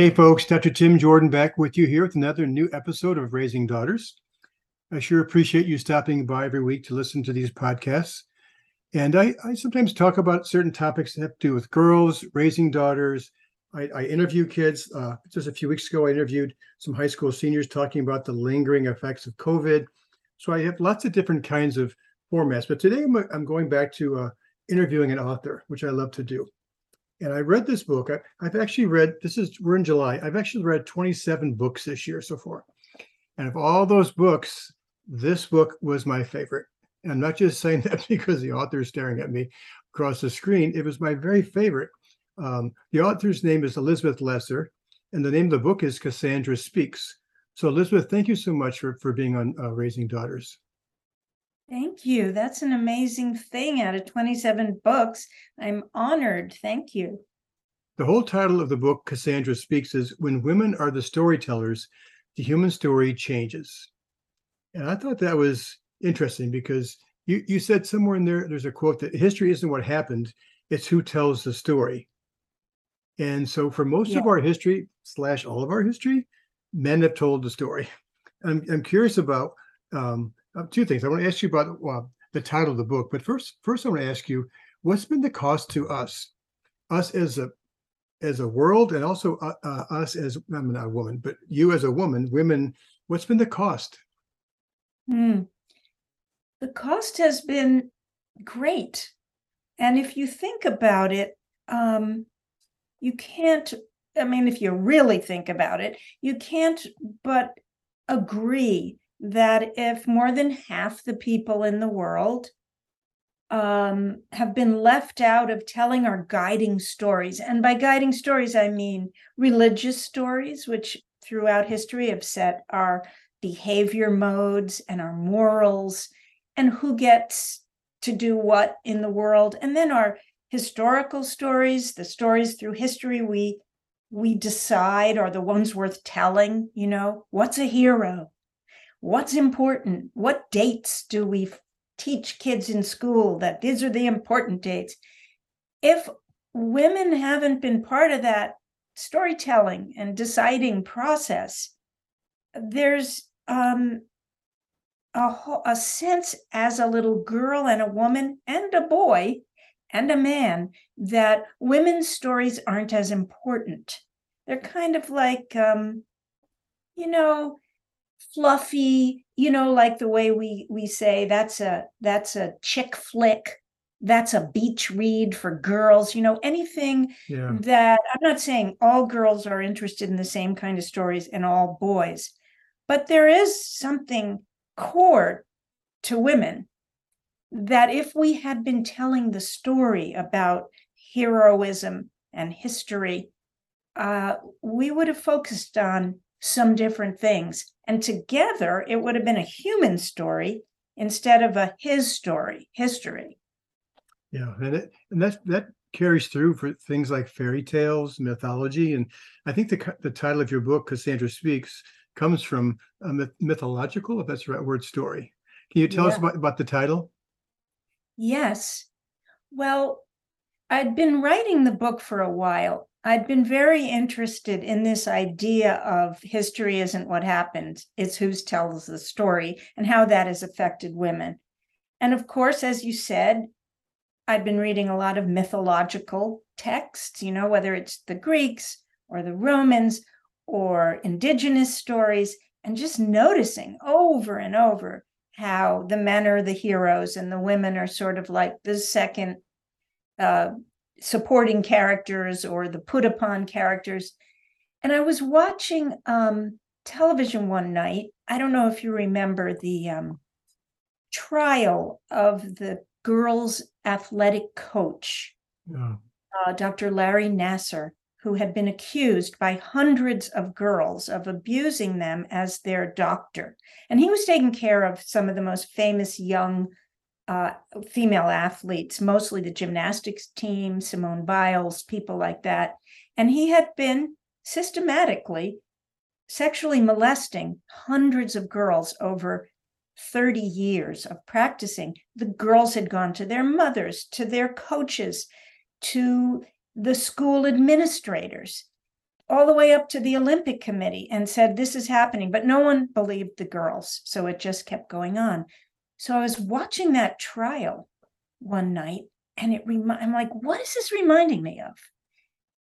Hey, folks, Dr. Tim Jordan back with you here with another new episode of Raising Daughters. I sure appreciate you stopping by every week to listen to these podcasts. And I, I sometimes talk about certain topics that have to do with girls, raising daughters. I, I interview kids. Uh, just a few weeks ago, I interviewed some high school seniors talking about the lingering effects of COVID. So I have lots of different kinds of formats. But today I'm, I'm going back to uh, interviewing an author, which I love to do. And I read this book. I, I've actually read, this is, we're in July. I've actually read 27 books this year so far. And of all those books, this book was my favorite. And I'm not just saying that because the author is staring at me across the screen. It was my very favorite. Um, the author's name is Elizabeth Lesser, and the name of the book is Cassandra Speaks. So, Elizabeth, thank you so much for, for being on uh, Raising Daughters. Thank you. That's an amazing thing out of 27 books. I'm honored. Thank you. The whole title of the book, Cassandra Speaks, is When Women Are the Storytellers, the Human Story Changes. And I thought that was interesting because you, you said somewhere in there, there's a quote that history isn't what happened, it's who tells the story. And so for most yeah. of our history, slash all of our history, men have told the story. I'm, I'm curious about um, uh, two things. I want to ask you about uh, the title of the book, but first, first I want to ask you, what's been the cost to us, us as a as a world, and also uh, uh, us as I'm not a woman, but you as a woman, women. What's been the cost Mm. The cost has been great. And if you think about it, um, you can't, I mean, if you really think about it, you can't but agree that if more than half the people in the world um, have been left out of telling our guiding stories, and by guiding stories, I mean religious stories, which throughout history have set our behavior modes and our morals and who gets to do what in the world and then our historical stories the stories through history we we decide are the ones worth telling you know what's a hero what's important what dates do we teach kids in school that these are the important dates if women haven't been part of that storytelling and deciding process there's um, a, a sense as a little girl and a woman and a boy and a man that women's stories aren't as important. They're kind of like, um, you know, fluffy, you know, like the way we we say that's a that's a chick flick, that's a beach read for girls, you know, anything yeah. that I'm not saying all girls are interested in the same kind of stories and all boys, but there is something core to women that if we had been telling the story about heroism and history, uh, we would have focused on some different things. And together, it would have been a human story instead of a his story, history. Yeah, and it, and that that carries through for things like fairy tales, mythology, and I think the the title of your book, Cassandra Speaks, comes from a myth- mythological, if that's the right word, story. Can you tell yeah. us about, about the title? Yes. Well, I'd been writing the book for a while. I'd been very interested in this idea of history isn't what happened, it's who tells the story and how that has affected women. And of course, as you said, I'd been reading a lot of mythological texts, you know, whether it's the Greeks or the Romans or indigenous stories and just noticing over and over how the men are the heroes and the women are sort of like the second uh, supporting characters or the put upon characters. And I was watching um, television one night. I don't know if you remember the um, trial of the girls' athletic coach, yeah. uh, Dr. Larry Nassar, who had been accused by hundreds of girls of abusing them as their doctor. And he was taking care of some of the most famous young uh, female athletes, mostly the gymnastics team, Simone Biles, people like that. And he had been systematically sexually molesting hundreds of girls over 30 years of practicing. The girls had gone to their mothers, to their coaches, to the school administrators. all the way up to the Olympic Committee and said, This is happening. But no one believed the girls. So it just kept going on. So I was watching that trial one night and it remi- I'm like, what is this reminding me of?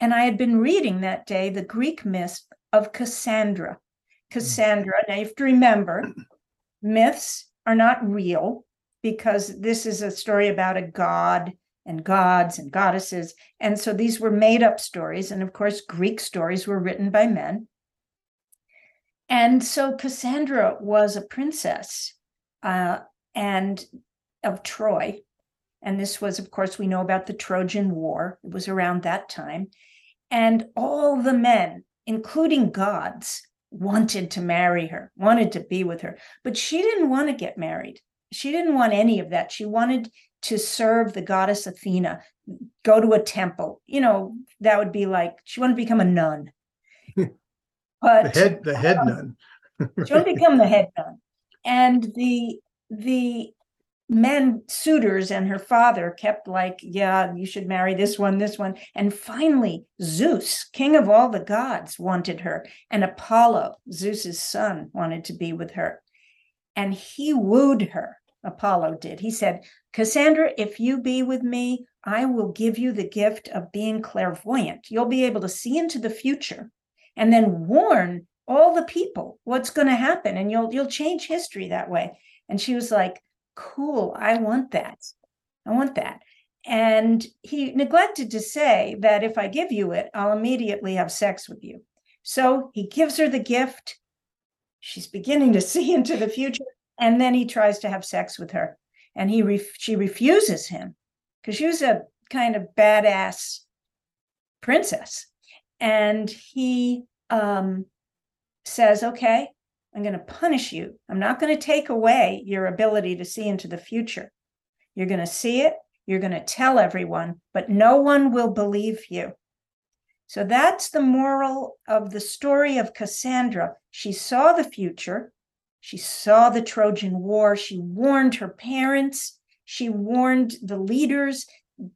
And I had been reading that day the Greek myth of Cassandra. Cassandra, now you have to remember, myths are not real because this is a story about a god and gods and goddesses. And so these were made up stories. And of course, Greek stories were written by men. And so Cassandra was a princess uh, and of Troy. And this was, of course, we know about the Trojan War. It was around that time. And all the men, including gods, wanted to marry her, wanted to be with her. But she didn't want to get married. She didn't want any of that. She wanted to serve the goddess Athena, go to a temple. You know, that would be like she wanted to become a nun. But the head, the head um, nun. she wanted to become the head nun. And the the men suitors and her father kept like yeah you should marry this one this one. And finally zeus king of all the gods wanted her. And apollo zeus's son wanted to be with her. And he wooed her. Apollo did. He said cassandra if you be with me i will give you the gift of being clairvoyant. You'll be able to see into the future and then warn all the people what's going to happen and you'll you'll change history that way and she was like cool, I want that. I want that. And he neglected to say that if I give you it, I'll immediately have sex with you. So he gives her the gift. She's beginning to see into the future. And then he tries to have sex with her. And he she refuses him because she was a kind of badass princess. And he um, says, Okay, I'm going to punish you. I'm not going to take away your ability to see into the future. You're going to see it, you're going to tell everyone, but no one will believe you. So that's the moral of the story of Cassandra. She saw the future, she saw the Trojan War, she warned her parents, she warned the leaders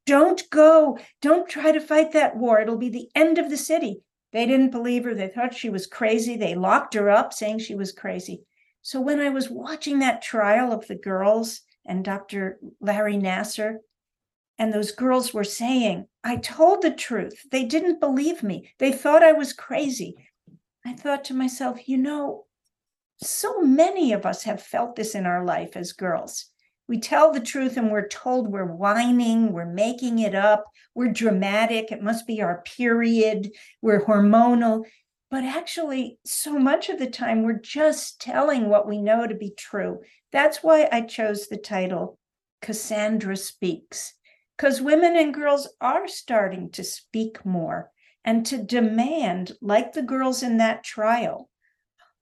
don't go, don't try to fight that war. It'll be the end of the city. They didn't believe her. They thought she was crazy. They locked her up saying she was crazy. So when I was watching that trial of the girls and Dr. Larry Nassar, and those girls were saying, I told the truth. They didn't believe me. They thought I was crazy. I thought to myself, you know, so many of us have felt this in our life as girls we tell the truth and we're told we're whining, we're making it up, we're dramatic, it must be our period, we're hormonal. But actually, so much of the time, we're just telling what we know to be true. That's why I chose the title Cassandra Speaks, because women and girls are starting to speak more and to demand, like the girls in that trial,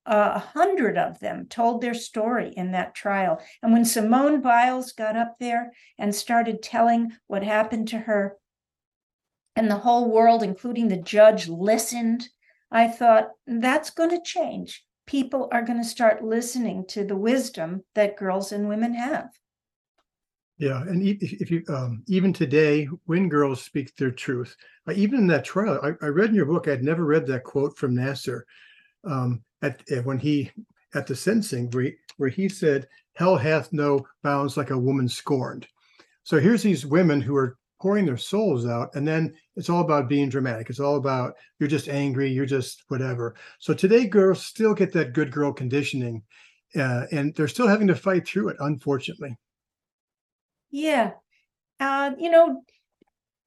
a hundred of them told their story in that trial. And when Simone Biles got up there and started telling what happened to her, and the whole world, including the judge, listened, I thought that's going to change. People are going to start listening to the wisdom that girls and women have. Yeah, and if, you um, even today, when girls speak their truth, uh, even in that trial, I, I, read in your book. I'd never read that quote from Nassar. Um, at, at when he at the sentencing where he, where he said, "Hell hath no bounds like a woman scorned." So here's these women who are pouring their souls out, and then it's all about being dramatic. It's all about you're just angry, you're just whatever. So today, girls still get that good girl conditioning, uh, and they're still having to fight through it, unfortunately. Yeah, uh, you know,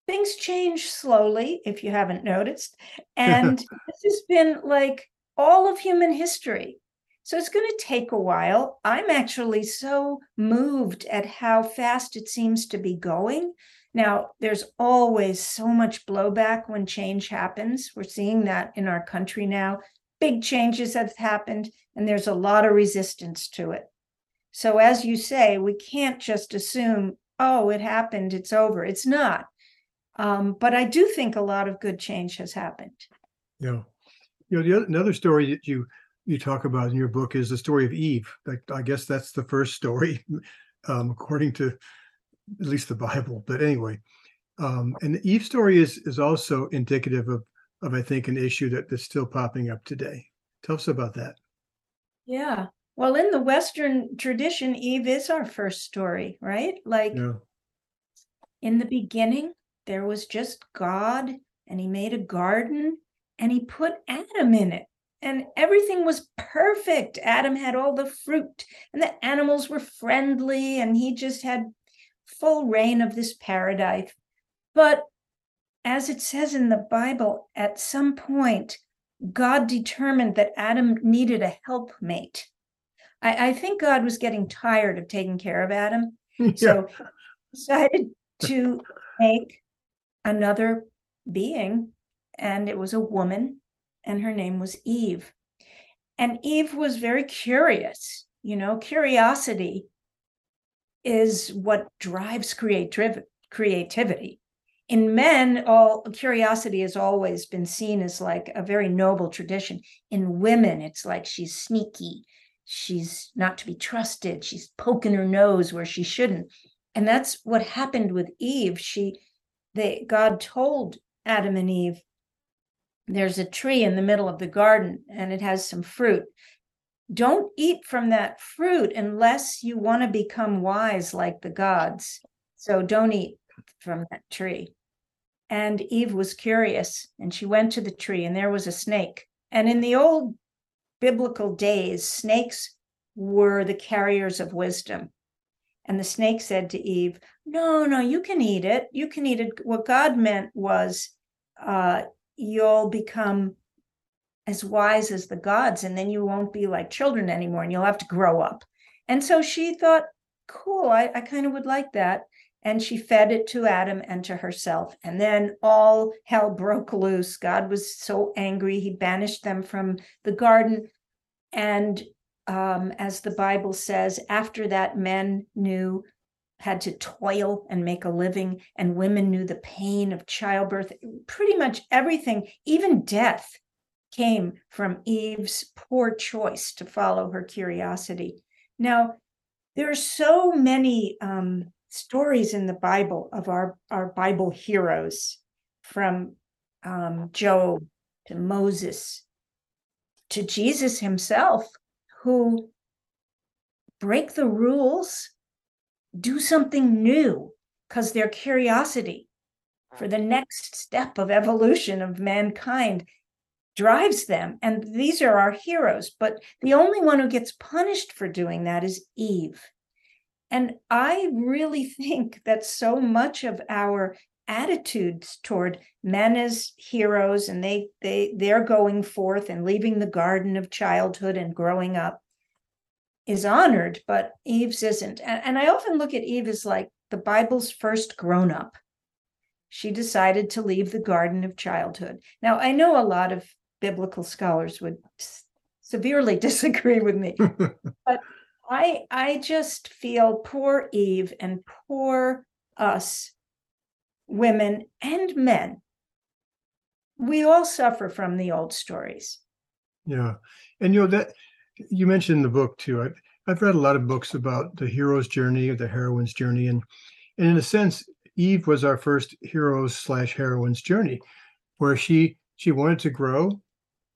things change slowly if you haven't noticed, and this has been like all of human history. So it's going to take a while. I'm actually so moved at how fast it seems to be going. Now, there's always so much blowback when change happens. We're seeing that in our country now. Big changes have happened, and there's a lot of resistance to it. So, as you say, we can't just assume, oh, it happened, it's over. It's not. Um, but I do think a lot of good change has happened. Yeah. You know, the other, another story that you you talk about in your book is the story of Eve. Like, I guess that's the first story, um, according to at least the Bible. But anyway, um, and the Eve story is is also indicative of of I think an issue that is still popping up today. Tell us about that. Yeah. Well, in the Western tradition, Eve is our first story, right? Like Yeah. in the beginning, there was just God, and he made a garden and he put Adam in it. And everything was perfect. Adam had all the fruit, and the animals were friendly, and he just had full reign of this paradise. But as it says in the Bible, at some point, God determined that Adam needed a helpmate. I, I think God was getting tired of taking care of Adam. yeah. So decided to make another being, and it was a woman, and her name was Eve. And Eve was very curious. You know, curiosity is what drives creativ- creativity. In men, all curiosity has always been seen as like a very noble tradition. In women, it's like she's sneaky, she's not to be trusted, she's poking her nose where she shouldn't. And that's what happened with Eve. She they God told Adam and Eve, there's a tree in the middle of the garden and it has some fruit. Don't eat from that fruit unless you want to become wise like the gods. So don't eat from that tree. And Eve was curious and she went to the tree and there was a snake. And in the old biblical days, snakes were the carriers of wisdom. And the snake said to Eve, No, no, you can eat it. You can eat it. What God meant was uh, you'll become as wise as the gods, and then you won't be like children anymore, and you'll have to grow up. And so she thought, Cool, I, I kind of would like that. And she fed it to Adam and to herself. And then all hell broke loose. God was so angry, he banished them from the garden. And um, as the Bible says, after that, men knew had to toil and make a living, and women knew the pain of childbirth. Pretty much everything, even death, came from Eve's poor choice to follow her curiosity. Now, there are so many um, stories in the Bible of our, our Bible heroes, from um, Job to Moses to Jesus himself, who break the rules, do something new because their curiosity for the next step of evolution of mankind drives them. And these are our heroes. But the only one who gets punished for doing that is Eve. And I really think that so much of our attitudes toward men as heroes and they they they're going forth and leaving the garden of childhood and growing up is honored but eve's isn't. And, and i often look at eve as like the bible's first grown up she decided to leave the garden of childhood. Now i know a lot of biblical scholars would severely disagree with me but i i just feel poor eve and poor us women and men. We all suffer from the old stories. Yeah. And you know that you mentioned the book too. I've, I've read a lot of books about the hero's journey or the heroine's journey and and in a sense eve was our first hero's slash heroine's journey where she she wanted to grow.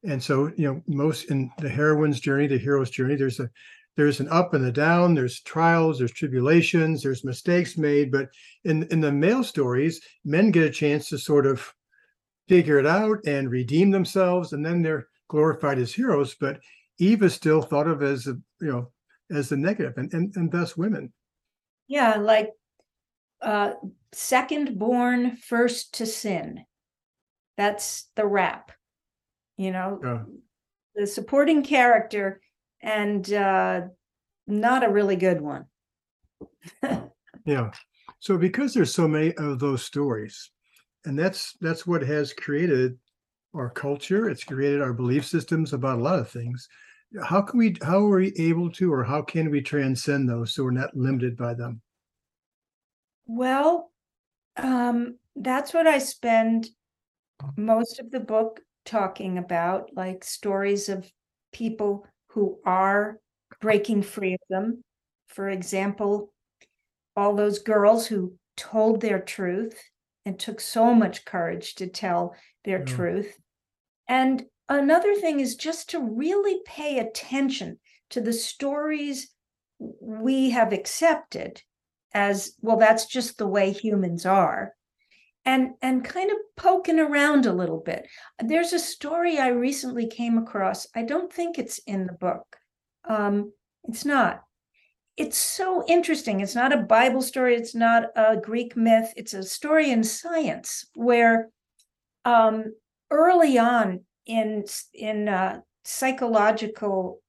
And so you know most in the heroine's journey the hero's journey there's a there's an up and a down there's trials there's tribulations there's mistakes made. But in in the male stories men get a chance to sort of figure it out and redeem themselves and then they're glorified as heroes. But eve is still thought of as a you know as the negative and and, and thus women yeah like uh second born first to sin that's the rap you know yeah. the supporting character and uh, not a really good one. yeah. So because there's so many of those stories, and that's that's what has created our culture. It's created our belief systems about a lot of things. How can we? How are we able to, or how can we transcend those so we're not limited by them? Well, um, that's what I spend most of the book talking about, like stories of people who are breaking free of them. For example, all those girls who told their truth and took so much courage to tell their Yeah. truth. And another thing is just to really pay attention to the stories we have accepted as well that's just the way humans are and and kind of poking around a little bit. There's a story i recently came across. I don't think it's in the book. Um it's not. It's so interesting. It's not a bible story. It's not a greek myth. It's a story in science where um early on in in uh, psychological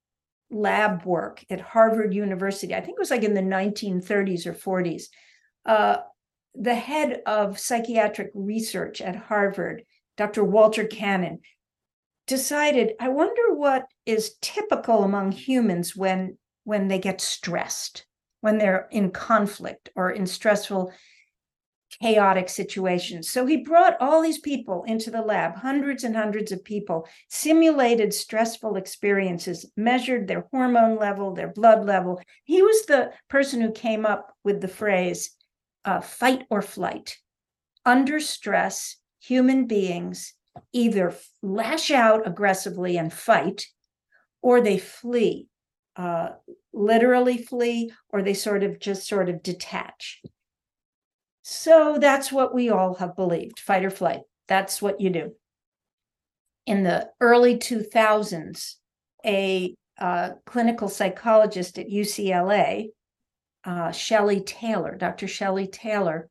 lab work at Harvard University. I think it was like in the 1930s or 40s. Uh, the head of psychiatric research at Harvard, Dr. Walter Cannon, decided, I wonder what is typical among humans when when they get stressed, when they're in conflict or in stressful chaotic situations. So he brought all these people into the lab, hundreds and hundreds of people, simulated stressful experiences, measured their hormone level, their blood level. He was the person who came up with the phrase uh, fight or flight. Under stress, human beings either lash out aggressively and fight, or they flee, uh, literally flee, or they sort of just sort of detach. So that's what we all have believed fight or flight. That's what you do. In the early 2000s, a uh, clinical psychologist at UCLA, uh, Shelley Taylor, Dr. Shelley Taylor,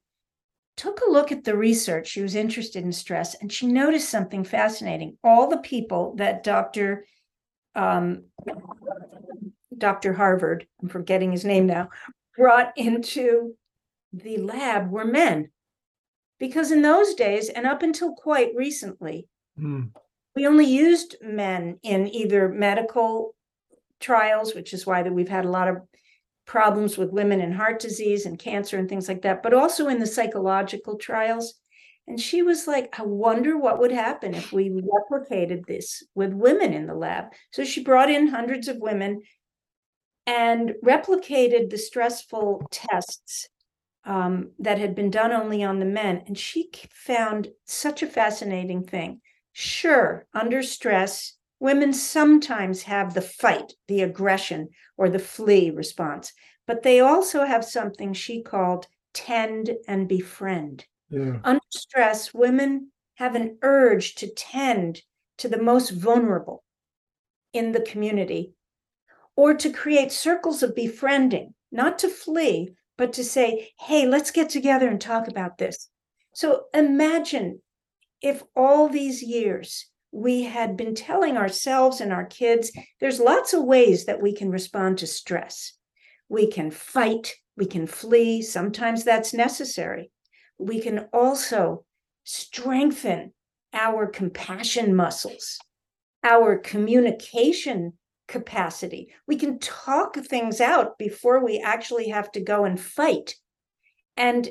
took a look at the research. She was interested in stress and she noticed something fascinating. All the people that Dr. Um, Dr. Harvard, I'm forgetting his name now, brought into the lab were men. Because in those days, and up until quite recently, mm. we only used men in either medical trials, which is why that we've had a lot of problems with women in heart disease and cancer and things like that, but also in the psychological trials. And she was like, I wonder what would happen if we replicated this with women in the lab. So she brought in hundreds of women and replicated the stressful tests um, that had been done only on the men. And she found such a fascinating thing. Sure, under stress, women sometimes have the fight, the aggression, or the flee response, but they also have something she called tend and befriend. Yeah. Under stress, women have an urge to tend to the most vulnerable in the community or to create circles of befriending, not to flee, but to say, hey, let's get together and talk about this. So imagine if all these years we had been telling ourselves and our kids there's lots of ways that we can respond to stress. We can fight, we can flee, sometimes that's necessary. We can also strengthen our compassion muscles, our communication capacity. We can talk things out before we actually have to go and fight. And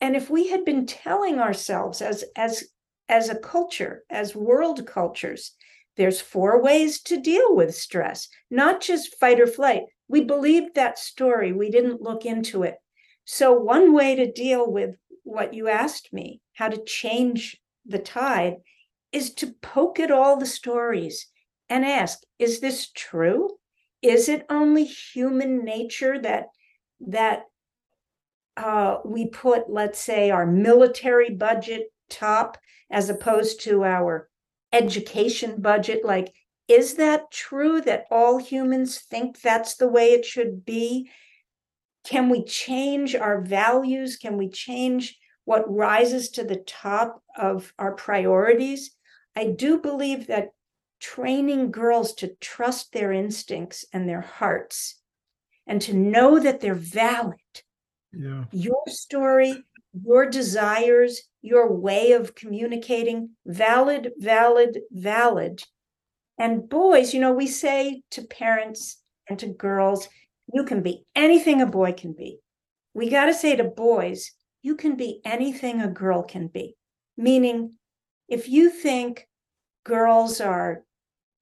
and if we had been telling ourselves as as as a culture, as world cultures, there's four ways to deal with stress, not just fight or flight. We believed that story, we didn't look into it. So, one way to deal with what you asked me, how to change the tide, is to poke at all the stories and ask is this true? Is it only human nature that that uh, we put let's say our military budget top as opposed to our education budget? Like is that true that all humans think that's the way it should be? Can we change our values? Can we change what rises to the top of our priorities? I do believe that training girls to trust their instincts and their hearts and to know that they're valid. Yeah. Your story, your desires, your way of communicating, valid, valid, valid. And boys, you know, we say to parents and to girls, you can be anything a boy can be. We got to say to boys, you can be anything a girl can be. Meaning, if you think girls are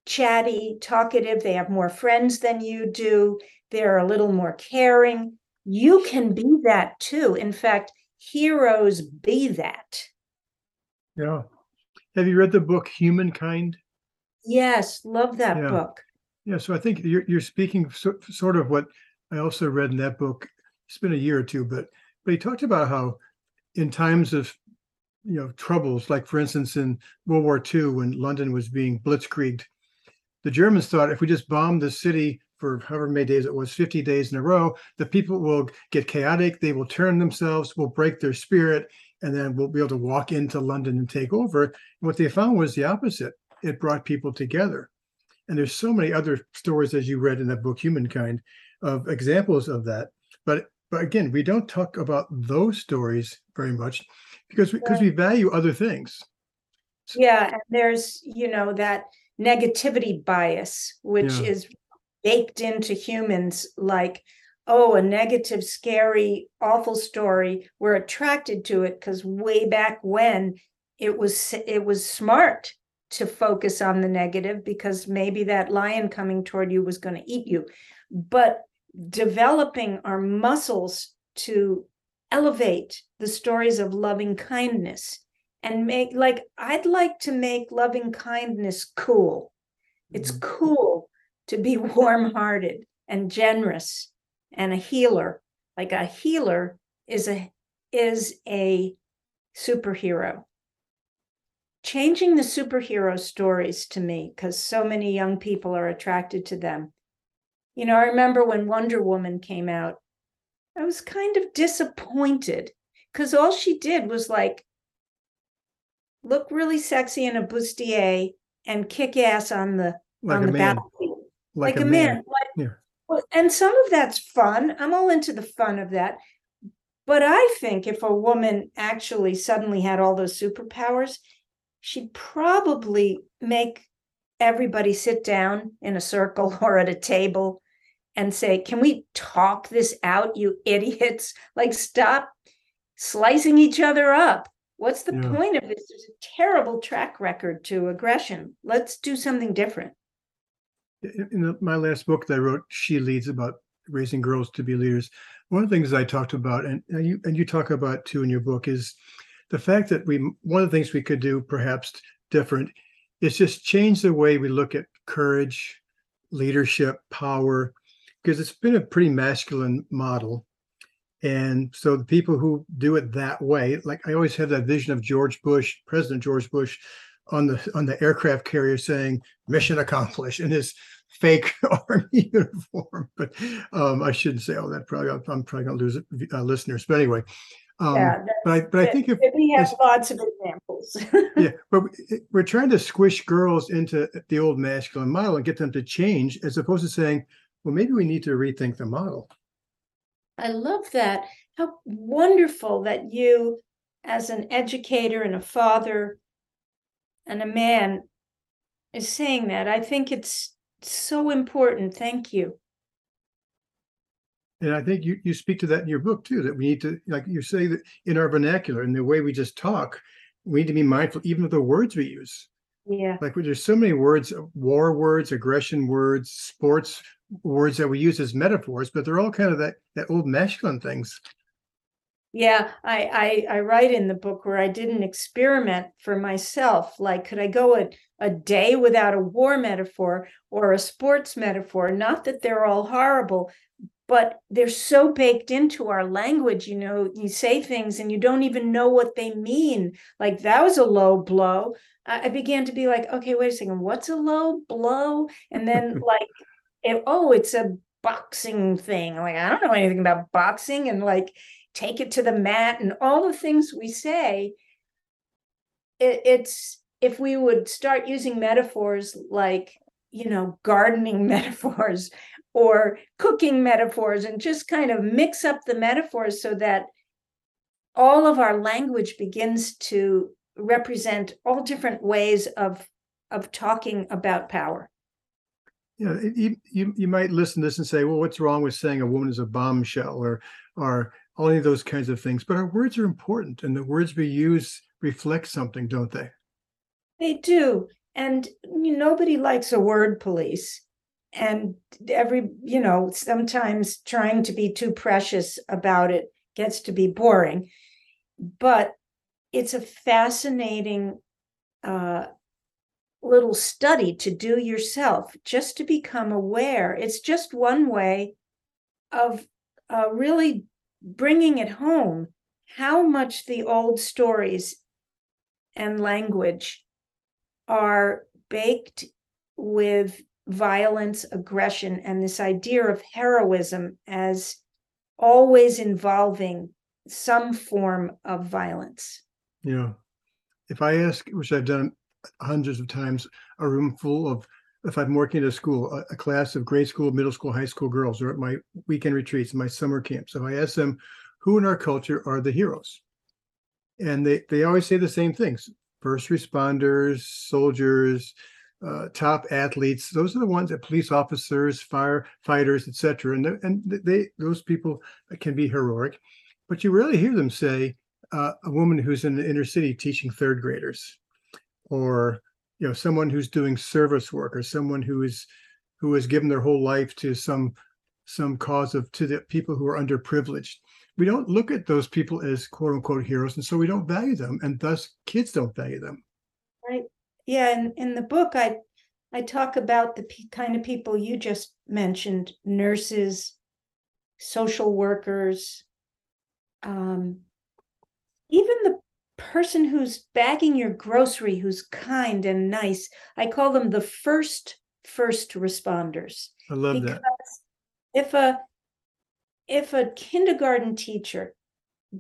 chatty, talkative, they have more friends than you do, they're a little more caring. You can be that too. In fact, heroes be that. Yeah. Have you read the book Humankind Yes, love that Yeah. book. Yeah, so I think you're you're speaking so, sort of what I also read in that book. It's been a year or two, but but he talked about how in times of you know troubles, like for instance in World War II when London was being blitzkrieged, the Germans thought if we just bomb the city for however many days it was, 50 days in a row, the people will get chaotic, they will turn themselves, will break their spirit, and then we'll be able to walk into London and take over. And what they found was the opposite. It brought people together. And there's so many other stories, as you read in that book, Humankind, of examples of that. But but again, we don't talk about those stories very much because because Right. we value other things. Yeah, and there's, you know, that negativity bias, which Yeah. is baked into humans like, oh, a negative, scary, awful story. We're attracted to it because way back when it was it was smart to focus on the negative because maybe that lion coming toward you was going to eat you. But developing our muscles to elevate the stories of loving kindness and make like I'd like to make loving kindness cool. It's Mhm. cool to be warm-hearted and generous and a healer. Like a healer is a is a superhero. Changing the superhero stories to me because so many young people are attracted to them. You know, I remember when Wonder Woman came out, I was kind of disappointed because all she did was like look really sexy in a bustier and kick ass on the Like on the man. battlefield. Like, Like, a man. Like, Yeah. well, and some of that's fun. I'm all into the fun of that. But I think if a woman actually suddenly had all those superpowers, she'd probably make everybody sit down in a circle or at a table and say, Can we talk this out, you idiots? Like, stop slicing each other up. What's the Yeah. point of this? There's a terrible track record to aggression. Let's do something different. in in my last book that I wrote, She Leads about raising girls to be leaders. One of the things I talked about, and, and you and you talk about too in your book, is the fact that we one of the things we could do perhaps different is just change the way we look at courage, leadership, power, because it's been a pretty masculine model. And so the people who do it that way, like I always have that vision of George Bush, President George Bush, on the on the aircraft carrier saying "Mission accomplished" in his fake army uniform. But um, I shouldn't say all that. Probably I'm probably going to lose uh, listeners. But anyway, um, yeah, but I but I think if we have lots of examples. yeah, but we're trying to squish girls into the old masculine model and get them to change, as opposed to saying, well, maybe we need to rethink the model. I love that. How wonderful that you, as an educator and a father and a man, is saying that. I think it's so important. Thank you. And I think you, you speak to that in your book too, that we need to, like you say that in our vernacular, in the way we just talk, we need to be mindful even of the words we use. Yeah. Like there's so many words, war words, aggression words, sports words that we use as metaphors, but they're all kind of that that old masculine things. Yeah, I, I I write in the book where I did an experiment for myself. Like, could I go a, a day without a war metaphor or a sports metaphor? Not that they're all horrible, but they're so baked into our language. You know, you say things and you don't even know what they mean. Like that was a low blow. I, I began to be like, okay, wait a second, what's a low blow? And then like, it, oh, it's a boxing thing. Like I don't know anything about boxing, and like take it to the mat and all the things we say it, it's if we would start using metaphors like you know gardening metaphors or cooking metaphors and just kind of mix up the metaphors so that all of our language begins to represent all different ways of of talking about power Yeah, it- you, you you might listen to this and say, well, what's wrong with saying a woman is a bombshell or or all of those kinds of things? But our words are important, and the words we use reflect something, don't they? They do. And you know, nobody likes a word police. And every, you know, sometimes trying to be too precious about it gets to be boring. But it's a fascinating uh, little study to do yourself just to become aware. It's just one way of uh, really bringing it home how much the old stories and language are baked with violence, aggression, and this idea of heroism as always involving some form of violence. Yeah. If I ask, which I've done hundreds of times, a room full of, if I'm working at a school, a, a class of grade school, middle school, high school girls, or at my weekend retreats, my summer camps, if I ask them, who in our culture are the heroes? And they, they always say the same things first responders, soldiers, uh, top athletes. Those are the ones that police officers, firefighters, etc. And and they those people can be heroic, but you rarely hear them say uh, a woman who's in the inner city teaching third graders, or you know someone who's doing service work, or someone who is who has given their whole life to some some cause of to the people who are underprivileged. We don't look at those people as quote unquote heroes, and so we don't value them, and thus kids don't value them. Right yeah in, in the book i i talk about the p- kind of people you just mentioned nurses social workers um, even the person who's bagging your grocery who's kind and nice i call them the first first responders. I love because that if a if a kindergarten teacher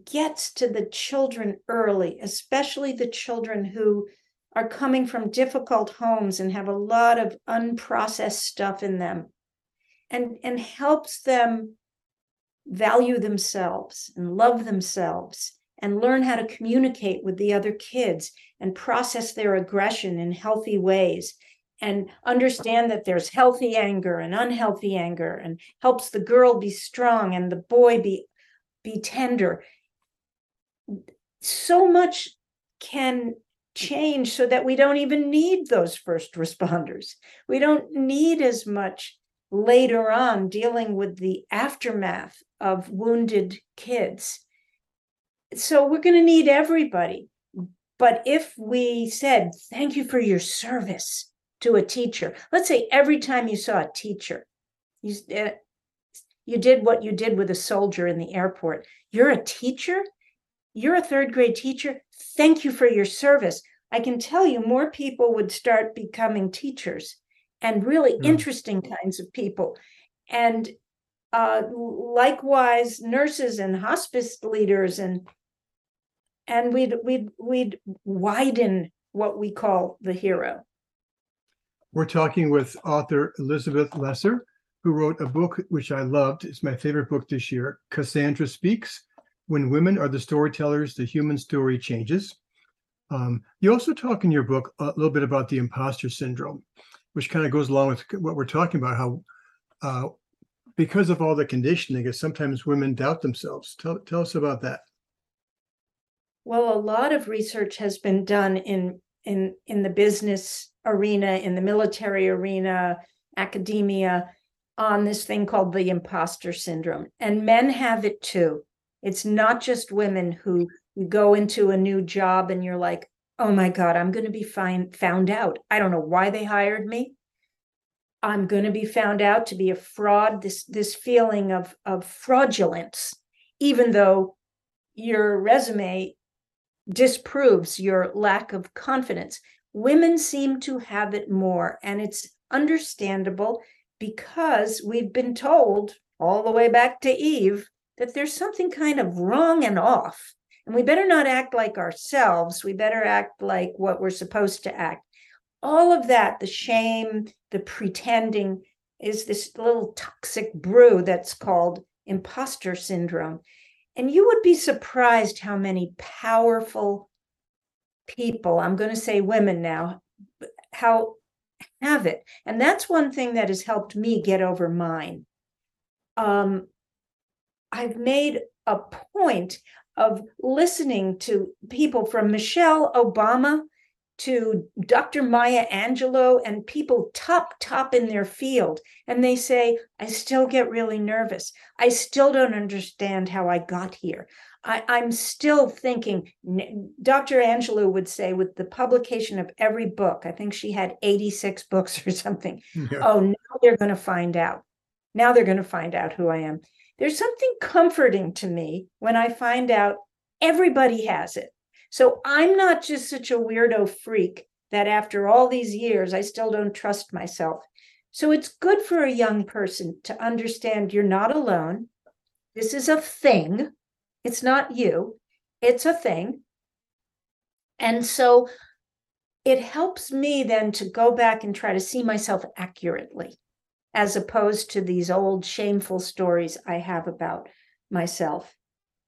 gets to the children early especially the children who are coming from difficult homes and have a lot of unprocessed stuff in them and and helps them value themselves and love themselves and learn how to communicate with the other kids and process their aggression in healthy ways and understand that there's healthy anger and unhealthy anger and helps the girl be strong and the boy be be tender so much can change so that we don't even need those first responders. We don't need as much later on dealing with the aftermath of wounded kids. So we're going to need everybody. But if we said, thank you for your service to a teacher, let's say every time you saw a teacher, you, uh, you did what you did with a soldier in the airport. You're a teacher? You're a third grade teacher. Thank you for your service. I can tell you more people would start becoming teachers and really yeah. interesting kinds of people. And uh, likewise, nurses and hospice leaders and and we'd we'd we'd widen what we call the hero. We're talking with author Elizabeth Lesser, who wrote a book which I loved. It's my favorite book this year, Cassandra Speaks when women are the storytellers, the human story changes. Um, you also talk in your book a little bit about the imposter syndrome, which kind of goes along with what we're talking about. How, uh, because of all the conditioning, sometimes women doubt themselves. Tell, tell us about that. Well, a lot of research has been done in in in the business arena, in the military arena, academia, on this thing called the imposter syndrome, and men have it too. It's not just women who you go into a new job and you're like, oh my God, I'm going to be find, found out. I don't know why they hired me. I'm going to be found out to be a fraud. This this feeling of of fraudulence, even though your resume disproves your lack of confidence. Women seem to have it more, and it's understandable because we've been told all the way back to Eve that there's something kind of wrong and off. And we better not act like ourselves. We better act like what we're supposed to act. All of that, the shame, the pretending, is this little toxic brew that's called imposter syndrome. And you would be surprised how many powerful people, I'm going to say women now, how have it. And that's one thing that has helped me get over mine. Um, I've made a point of listening to people from Michelle Obama to Dr. Maya Angelou and people top, top in their field. And they say, I still get really nervous. I still don't understand how I got here. I, am still thinking, Dr. Angelou would say, with the publication of every book, I think she had 86 books or something. Yeah. Oh, now they're going to find out. Now they're going to find out who I am. There's something comforting to me when I find out everybody has it. So I'm not just such a weirdo freak that after all these years, I still don't trust myself. So it's good for a young person to understand you're not alone. This is a thing. It's not you, it's a thing. And so it helps me then to go back and try to see myself accurately, as opposed to these old shameful stories I have about myself.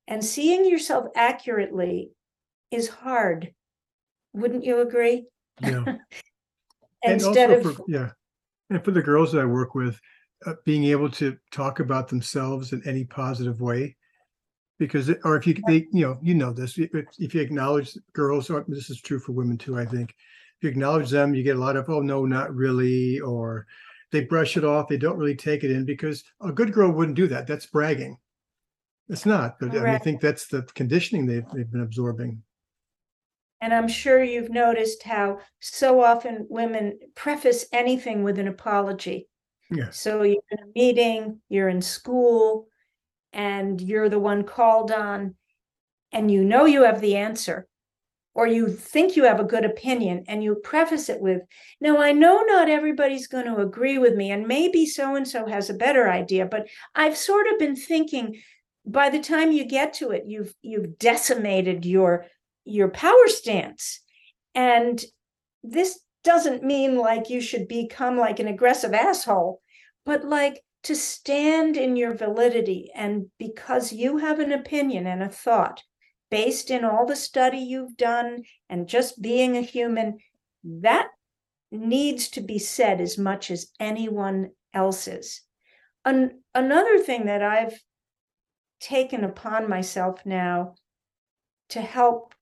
And seeing yourself accurately is hard. Wouldn't you agree? Yeah. Instead of for, yeah, and for the girls that I work with, uh, being able to talk about themselves in any positive way, because it, or if you they you know you know this if, if you acknowledge girls, or this is true for women too. I think if you acknowledge them, you get a lot of oh no, not really, or they brush it off. They don't really take it in because a good girl wouldn't do that. That's bragging. It's not, but I, mean, I think that's the conditioning they've they've been absorbing. And I'm sure you've noticed how so often women preface anything with an apology. Yeah. So you're in a meeting, you're in school, and you're the one called on, and you know you have the answer, or you think you have a good opinion, and you preface it with, Now, I know not everybody's going to agree with me, and maybe so and so has a better idea, but I've sort of been thinking by the time you get to it, you've you've decimated your your power stance. And this doesn't mean like you should become like an aggressive asshole, but like to stand in your validity and because you have an opinion and a thought based in all the study you've done and just being a human, that needs to be said as much as anyone else's. An- another thing that I've taken upon myself now to help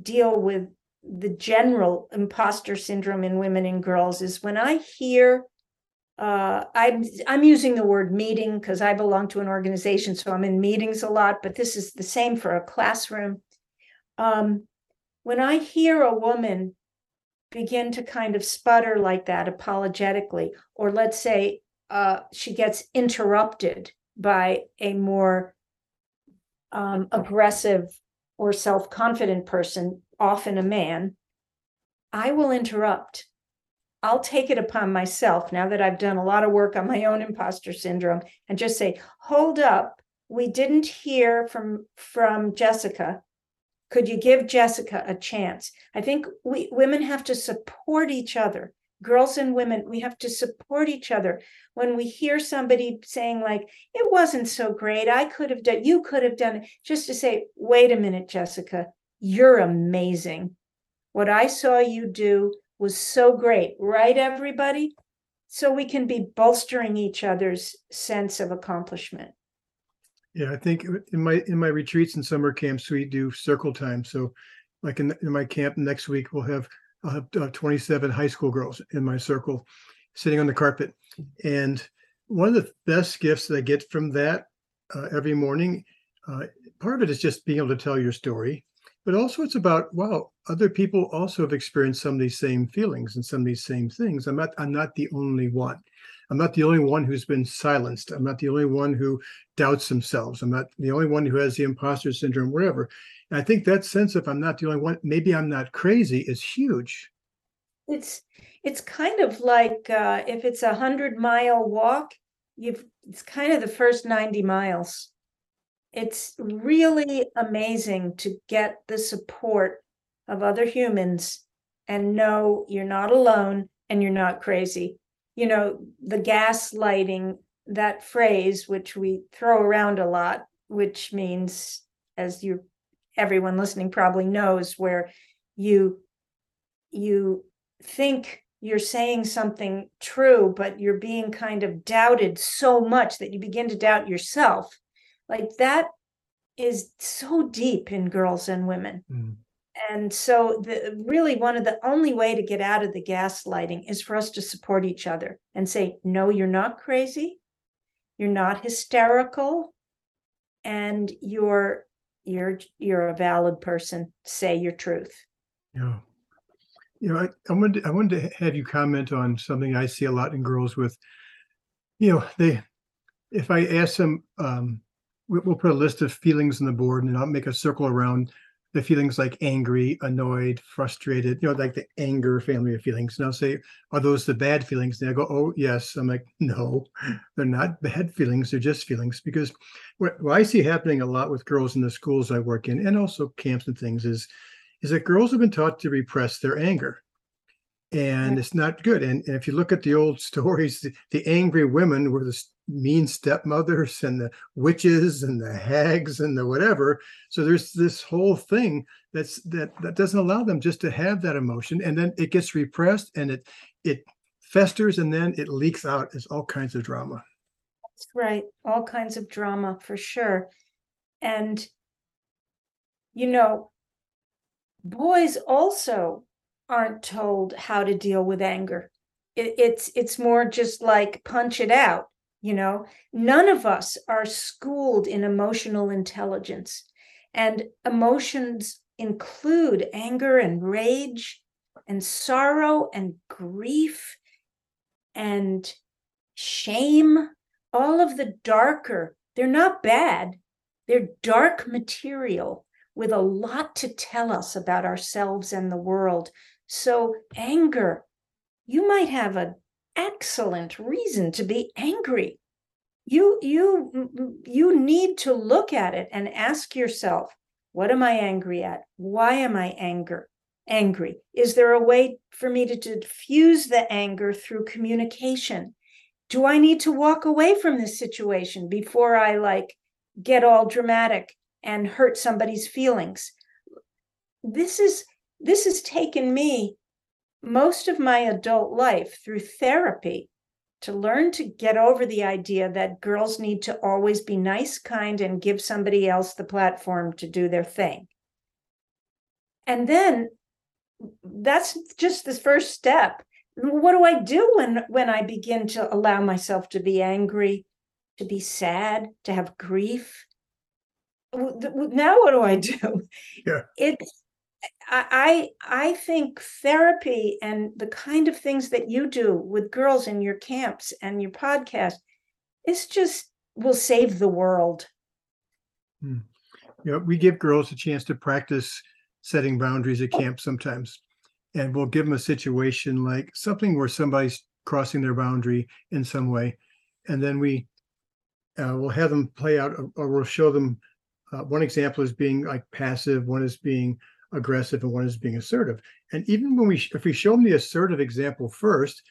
deal with the general imposter syndrome in women and girls is when I hear uh, I'm I'm using the word meeting because I belong to an organization, so I'm in meetings a lot. But this is the same for a classroom. Um, when I hear a woman begin to kind of sputter like that apologetically, or let's say uh, she gets interrupted by a more um, aggressive or self confident person, often a man, I will interrupt. I'll take it upon myself now that I've done a lot of work on my own imposter syndrome and just say, hold up, we didn't hear from from Jessica. Could you give Jessica a chance? I think we women have to support each other girls and women we have to support each other. When we hear somebody saying like it wasn't so great. I could have done you could have done it just to say wait a minute jessica. You're amazing. What i saw you do was so great right everybody? So we can be bolstering each other's sense of accomplishment. Yeah i think in my in my retreats and summer camps we do circle time. So like in, in my camp next week we'll have I'll have uh, 27 high school girls in my circle sitting on the carpet. And one of the best gifts that I get from that uh, every morning, uh, part of it is just being able to tell your story, but also it's about, wow, other people also have experienced some of these same feelings and some of these same things. I'm not, I'm not the only one. I'm not the only one who's been silenced. I'm not the only one who doubts themselves. I'm not the only one who has the imposter syndrome, whatever. And I think that sense of I'm not the only one, maybe I'm not crazy is huge. It's it's kind of like uh, if it's a hundred mile walk, you've it's kind of the first 90 miles. It's really amazing to get the support of other humans and know you're not alone and you're not crazy. You know, the gaslighting, that phrase, which we throw around a lot, which means, as you everyone listening probably knows where you you think you're saying something true but you're being kind of doubted so much that you begin to doubt yourself. Like that is so deep in girls and women. Mm. and so the really one of the only way to get out of the gaslighting is for us to support each other and say no you're not crazy. You're not hysterical. And you're you're you're a valid person say your truth Yeah. You know, I, I wanted, I wanted to have you comment on something I see a lot in girls with, you know, they, if I ask them, um, we, we'll put a list of feelings on the board and I'll make a circle around the feelings like angry, annoyed, frustrated, you know, like the anger family of feelings. And I'll say, are those the bad feelings? And I go, oh, yes. I'm like, no, they're not bad feelings. They're just feelings. Because what, what I see happening a lot with girls in the schools I work in and also camps and things is, is that girls have been taught to repress their anger. And it's not good. And, and if you look at the old stories, the, the angry women were the mean stepmothers and the witches and the hags and the whatever. So there's this whole thing that's that that doesn't allow them just to have that emotion, and then it gets repressed and it it festers and then it leaks out as all kinds of drama. That's right. All kinds of drama for sure. And, you know, boys also aren't told how to deal with anger. It, it's it's more just like punch it out. You know, none of us are schooled in emotional intelligence, and emotions include anger and rage, and sorrow and grief, and shame all of the darker, they're not bad, they're dark material with a lot to tell us about ourselves and the world. So, anger, you might have an excellent reason to be angry. You you you need to look at it and ask yourself, what am I angry at? Why am I anger? Angry. Is there a way for me to diffuse the anger through communication? do I need to walk away from this situation before I like get all dramatic and hurt somebody's feelings? This is this has taken me most of my adult life through therapy to learn to get over the idea that girls need to always be nice, kind, and give somebody else the platform to do their thing. And then that's just the first step what do I do when when I begin to allow myself to be angry, to be sad, to have grief? Now what do I do? Yeah. It's I I think therapy and the kind of things that you do with girls in your camps and your podcast is just will save the world. Know, we give girls a chance to practice setting boundaries at camp sometimes. And we'll give them a situation like something where somebody's crossing their boundary in some way. And then we uh, we'll have them play out or- or we'll show them uh, one example is being like passive, one is being aggressive, and one is being assertive. And even when we if we show them the assertive example first,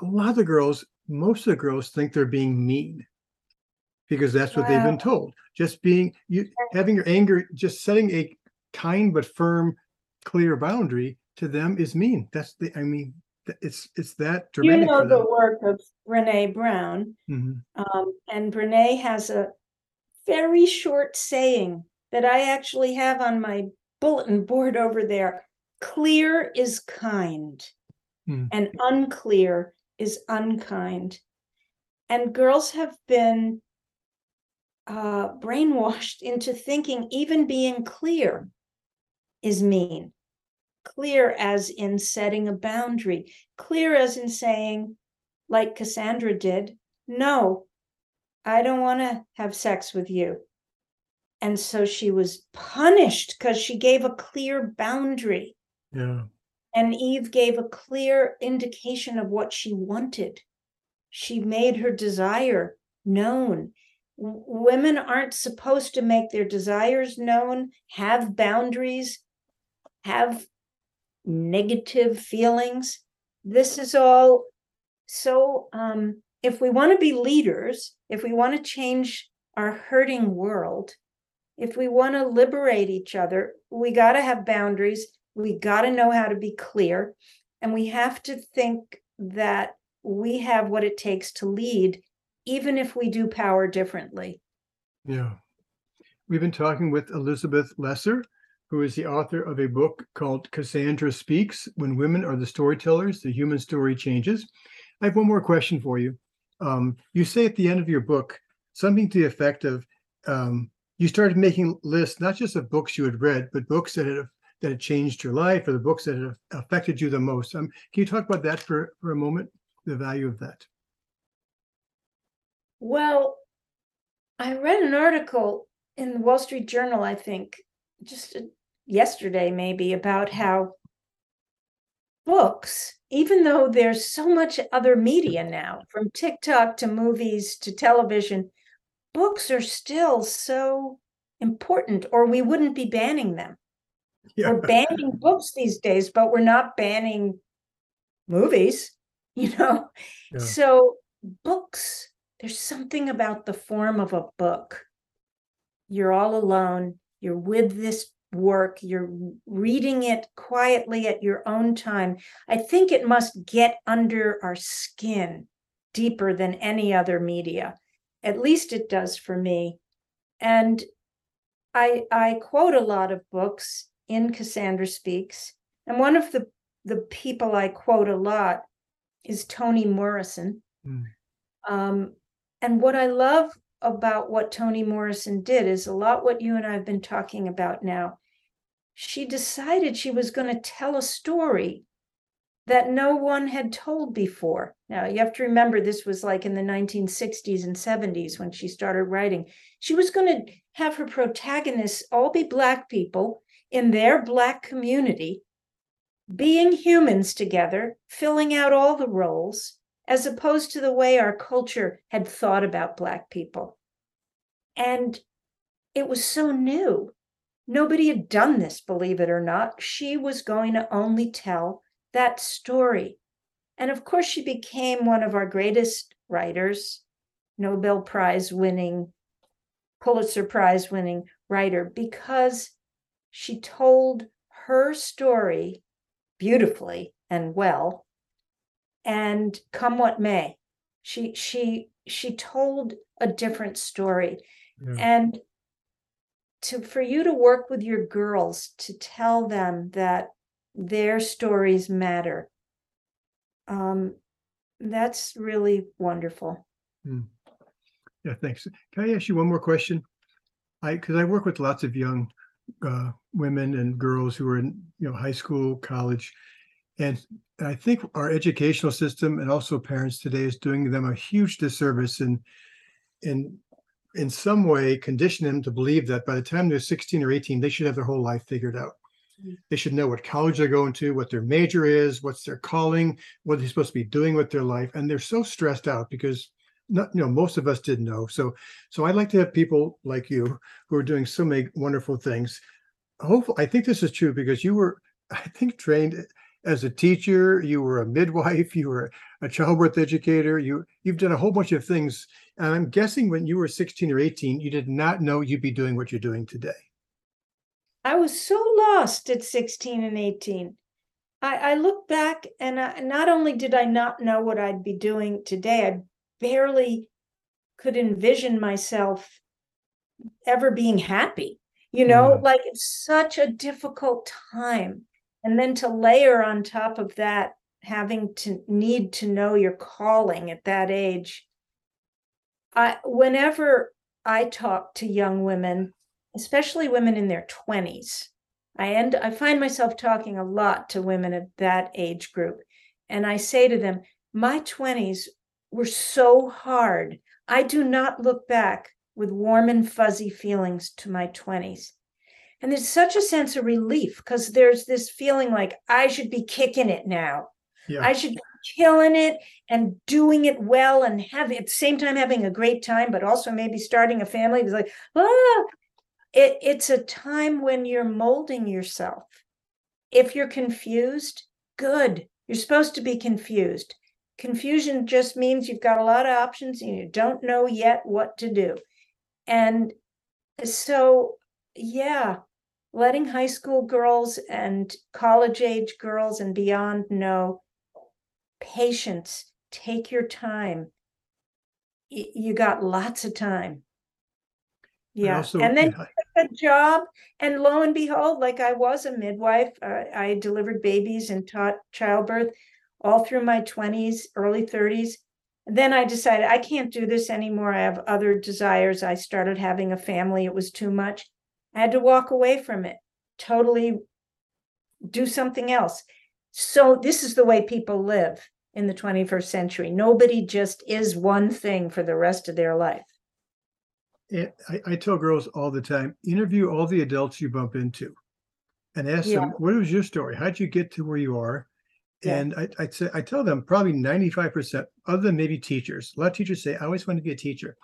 a lot of the girls, most of the girls think they're being mean because that's what they've been told. Just being you having your anger, just setting a kind but firm, clear boundary to them is mean. That's the I mean, it's it's that You dramatic know for the work of Brene Brown, Mhm. um, and Brene has a very short saying that I actually have on my bulletin board over there. Clear is kind, Hmm. and unclear is unkind. And girls have been uh, brainwashed into thinking even being clear is mean. Clear as in setting a boundary, clear as in saying, like Cassandra did, no, I don't want to have sex with you. And so she was punished because she gave a clear boundary. Yeah. And Eve gave a clear indication of what she wanted. She made her desire known. W- Women aren't supposed to make their desires known, have boundaries, have negative feelings. This is all so um if we want to be leaders, if we want to change our hurting world, if we want to liberate each other, we got to have boundaries. We got to know how to be clear. And we have to think that we have what it takes to lead, even if we do power differently. Yeah. We've been talking with Elizabeth Lesser, who is the author of a book called Cassandra Speaks When Women Are the Storytellers, The Human Story Changes. I have one more question for you. Um, you say at the end of your book something to the effect of um, you started making lists not just of books you had read, but books that had that had changed your life or the books that had affected you the most. Um, can you talk about that for, for a moment? The value of that. Well, I read an article in the Wall Street Journal, I think, just uh, yesterday maybe, about how books, even though there's so much other media now, from TikTok to movies to television, books are still so important, or we wouldn't be banning them. Yeah. We're banning books these days, but we're not banning movies, you know? Yeah. So, books, there's something about the form of a book. You're all alone, you're with this work, you're reading it quietly at your own time. I think it must get under our skin deeper than any other media. At least it does for me. And I I quote a lot of books in Cassandra Speaks. And one of the, the people I quote a lot is Toni Morrison. Mm. Um, and what I love about what Toni Morrison did is a lot what you and I have been talking about now. She decided she was going to tell a story that no one had told before. Now, you have to remember this was like in the 1960s and 70s when she started writing. She was going to have her protagonists all be Black people in their Black community, being humans together, filling out all the roles, as opposed to the way our culture had thought about Black people. And it was so new. Nobody had done this, believe it or not. She was going to only tell that story. And of course, she became one of our greatest writers, Nobel Prize winning, Pulitzer Prize winning writer, because she told her story beautifully and well and come what may she she she told a different story yeah. and to for you to work with your girls to tell them that their stories matter um that's really wonderful mm. yeah thanks can i ask you one more question i because i work with lots of young uh, women and girls who are in you know high school, college, and I think our educational system and also parents today is doing them a huge disservice in in in some way condition them to believe that by the time they're 16 or 18 they should have their whole life figured out. They should know what college they're going to what their major is what's their calling what they're supposed to be doing with their life and they're so stressed out because not you know most of us didn't know. So so i'd like to have people like you who are doing so many wonderful things. Hopefully i think this is true because you were i think trained as a teacher you were a midwife you were a childbirth educator you you've done a whole bunch of things. And i'm guessing when you were 16 or 18 you did not know you'd be doing what you're doing today i was so lost at 16 and 18 I, I look back and I, not only did I not know what I'd be doing today, I barely could envision myself ever being happy you know yeah. like it's such a difficult time. And then to layer on top of that having to need to know your calling at that age. I whenever i talk to young women especially women in their 20s i end i find myself talking a lot to women of that age group and i say to them my 20s were so hard. I do not look back with warm and fuzzy feelings to my 20s. And there's such a sense of relief because there's this feeling like I should be kicking it now. Yeah. I should be killing it and doing it well and have at the same time having a great time, but also maybe starting a family. It's like, ah, it, it's a time when you're molding yourself. If you're confused, good. You're supposed to be confused. Confusion just means you've got a lot of options and you don't know yet what to do. And so, yeah, letting high school girls and college age girls and beyond know patience, take your time. You got lots of time. Yeah, also- and then yeah, a job, and lo and behold, like I was a midwife, uh, I delivered babies and taught childbirth all through my twenties, early thirties. Then I decided I can't do this anymore. I have other desires. I started having a family. It was too much. I had to walk away from it, totally do something else. So this is the way people live in the 21st century. Nobody just is one thing for the rest of their life. And I, I tell girls all the time, interview all the adults you bump into and ask Yeah. them, what was your story? How'd you get to where you are? Yeah. And I, I'd say, I tell them probably 95%, other than maybe teachers. A lot of teachers say, I always wanted to be a teacher.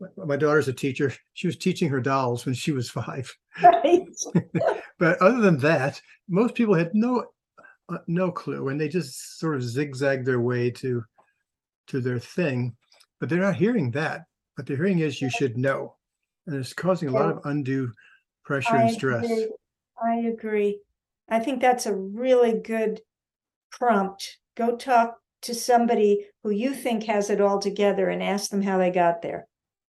My- My daughter's a teacher. She was teaching her dolls when she was five. Right? But other than that, most people had no, uh, no clue, and they just sort of zigzag their way to, to their thing. But they're not hearing that. What they're hearing is you should know, and it's causing a lot of undue pressure I and stress. agree. I agree. I think that's a really good prompt. Go talk to somebody who you think has it all together and ask them how they got there.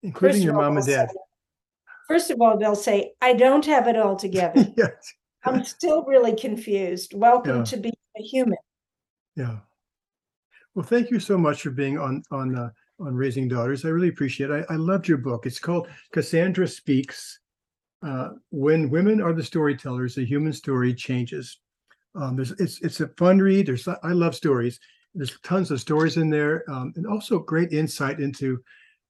including First your of all, mom and they'll dad. say- First of all, they'll say, I don't have it all together. yes, I'm still really confused. Welcome Yeah. to being a human. yeah. Well, thank you so much for being on on uh, on Raising Daughters. I really appreciate it. I, I loved your book. It's called Cassandra Speaks. Uh, when women are the storytellers, the human story changes. Um, it's it's a fun read. There's I love stories. There's tons of stories in there, um, and also great insight into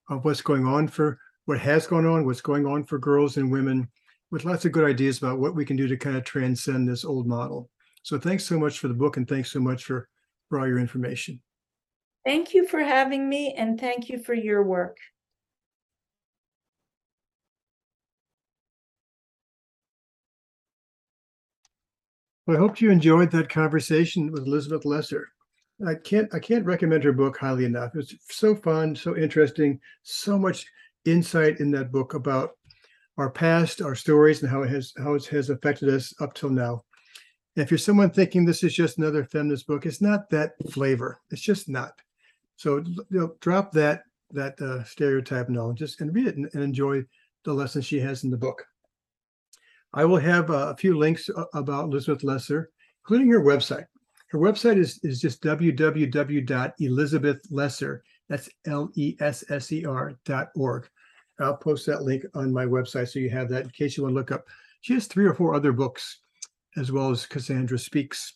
uh, what's going on for what has gone on, what's going on for girls and women, with lots of good ideas about what we can do to kind of transcend this old model. So thanks so much for the book, and thanks so much for for all your information. Thank you for having me and thank you for your work. Well, I hope you enjoyed that conversation with Elizabeth Lesser. I can't I can't recommend her book highly enough. It's so fun, so interesting, so much insight in that book about our past, our stories, and how it has how it has affected us up till now. If you're someone thinking this is just another feminist book, it's not that flavor. It's just not. So you know, drop that that uh, stereotype and just and read it and, and enjoy the lessons she has in the book. I will have uh, a few links about Elizabeth Lesser, including her website. Her website is, is just www.elizabethlesser, that's L-E-S-S-E-R dot org. I'll post that link on my website so you have that in case you want to look up. She has three or four other books, as well as Cassandra Speaks.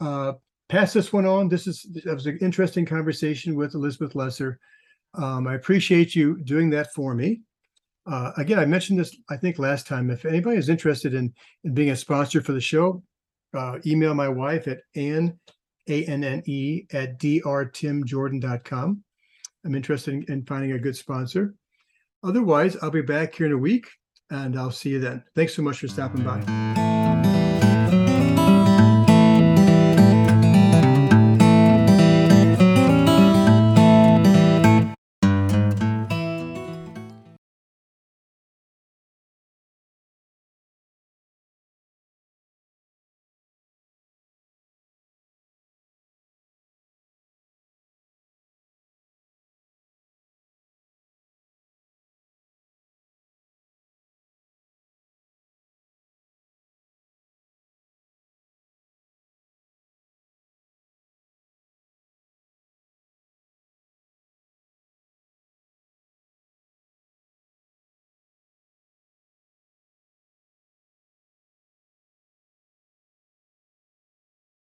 Uh, pass this one on. This is that was an interesting conversation with Elizabeth Lesser. Um, I appreciate you doing that for me. Uh, again, I mentioned this, I think, last time. If anybody is interested in, in being a sponsor for the show, uh, email my wife at Anne, A-N-N-E, at drtimjordan.com. I'm interested in, in finding a good sponsor. Otherwise, I'll be back here in a week and I'll see you then. Thanks so much for stopping by.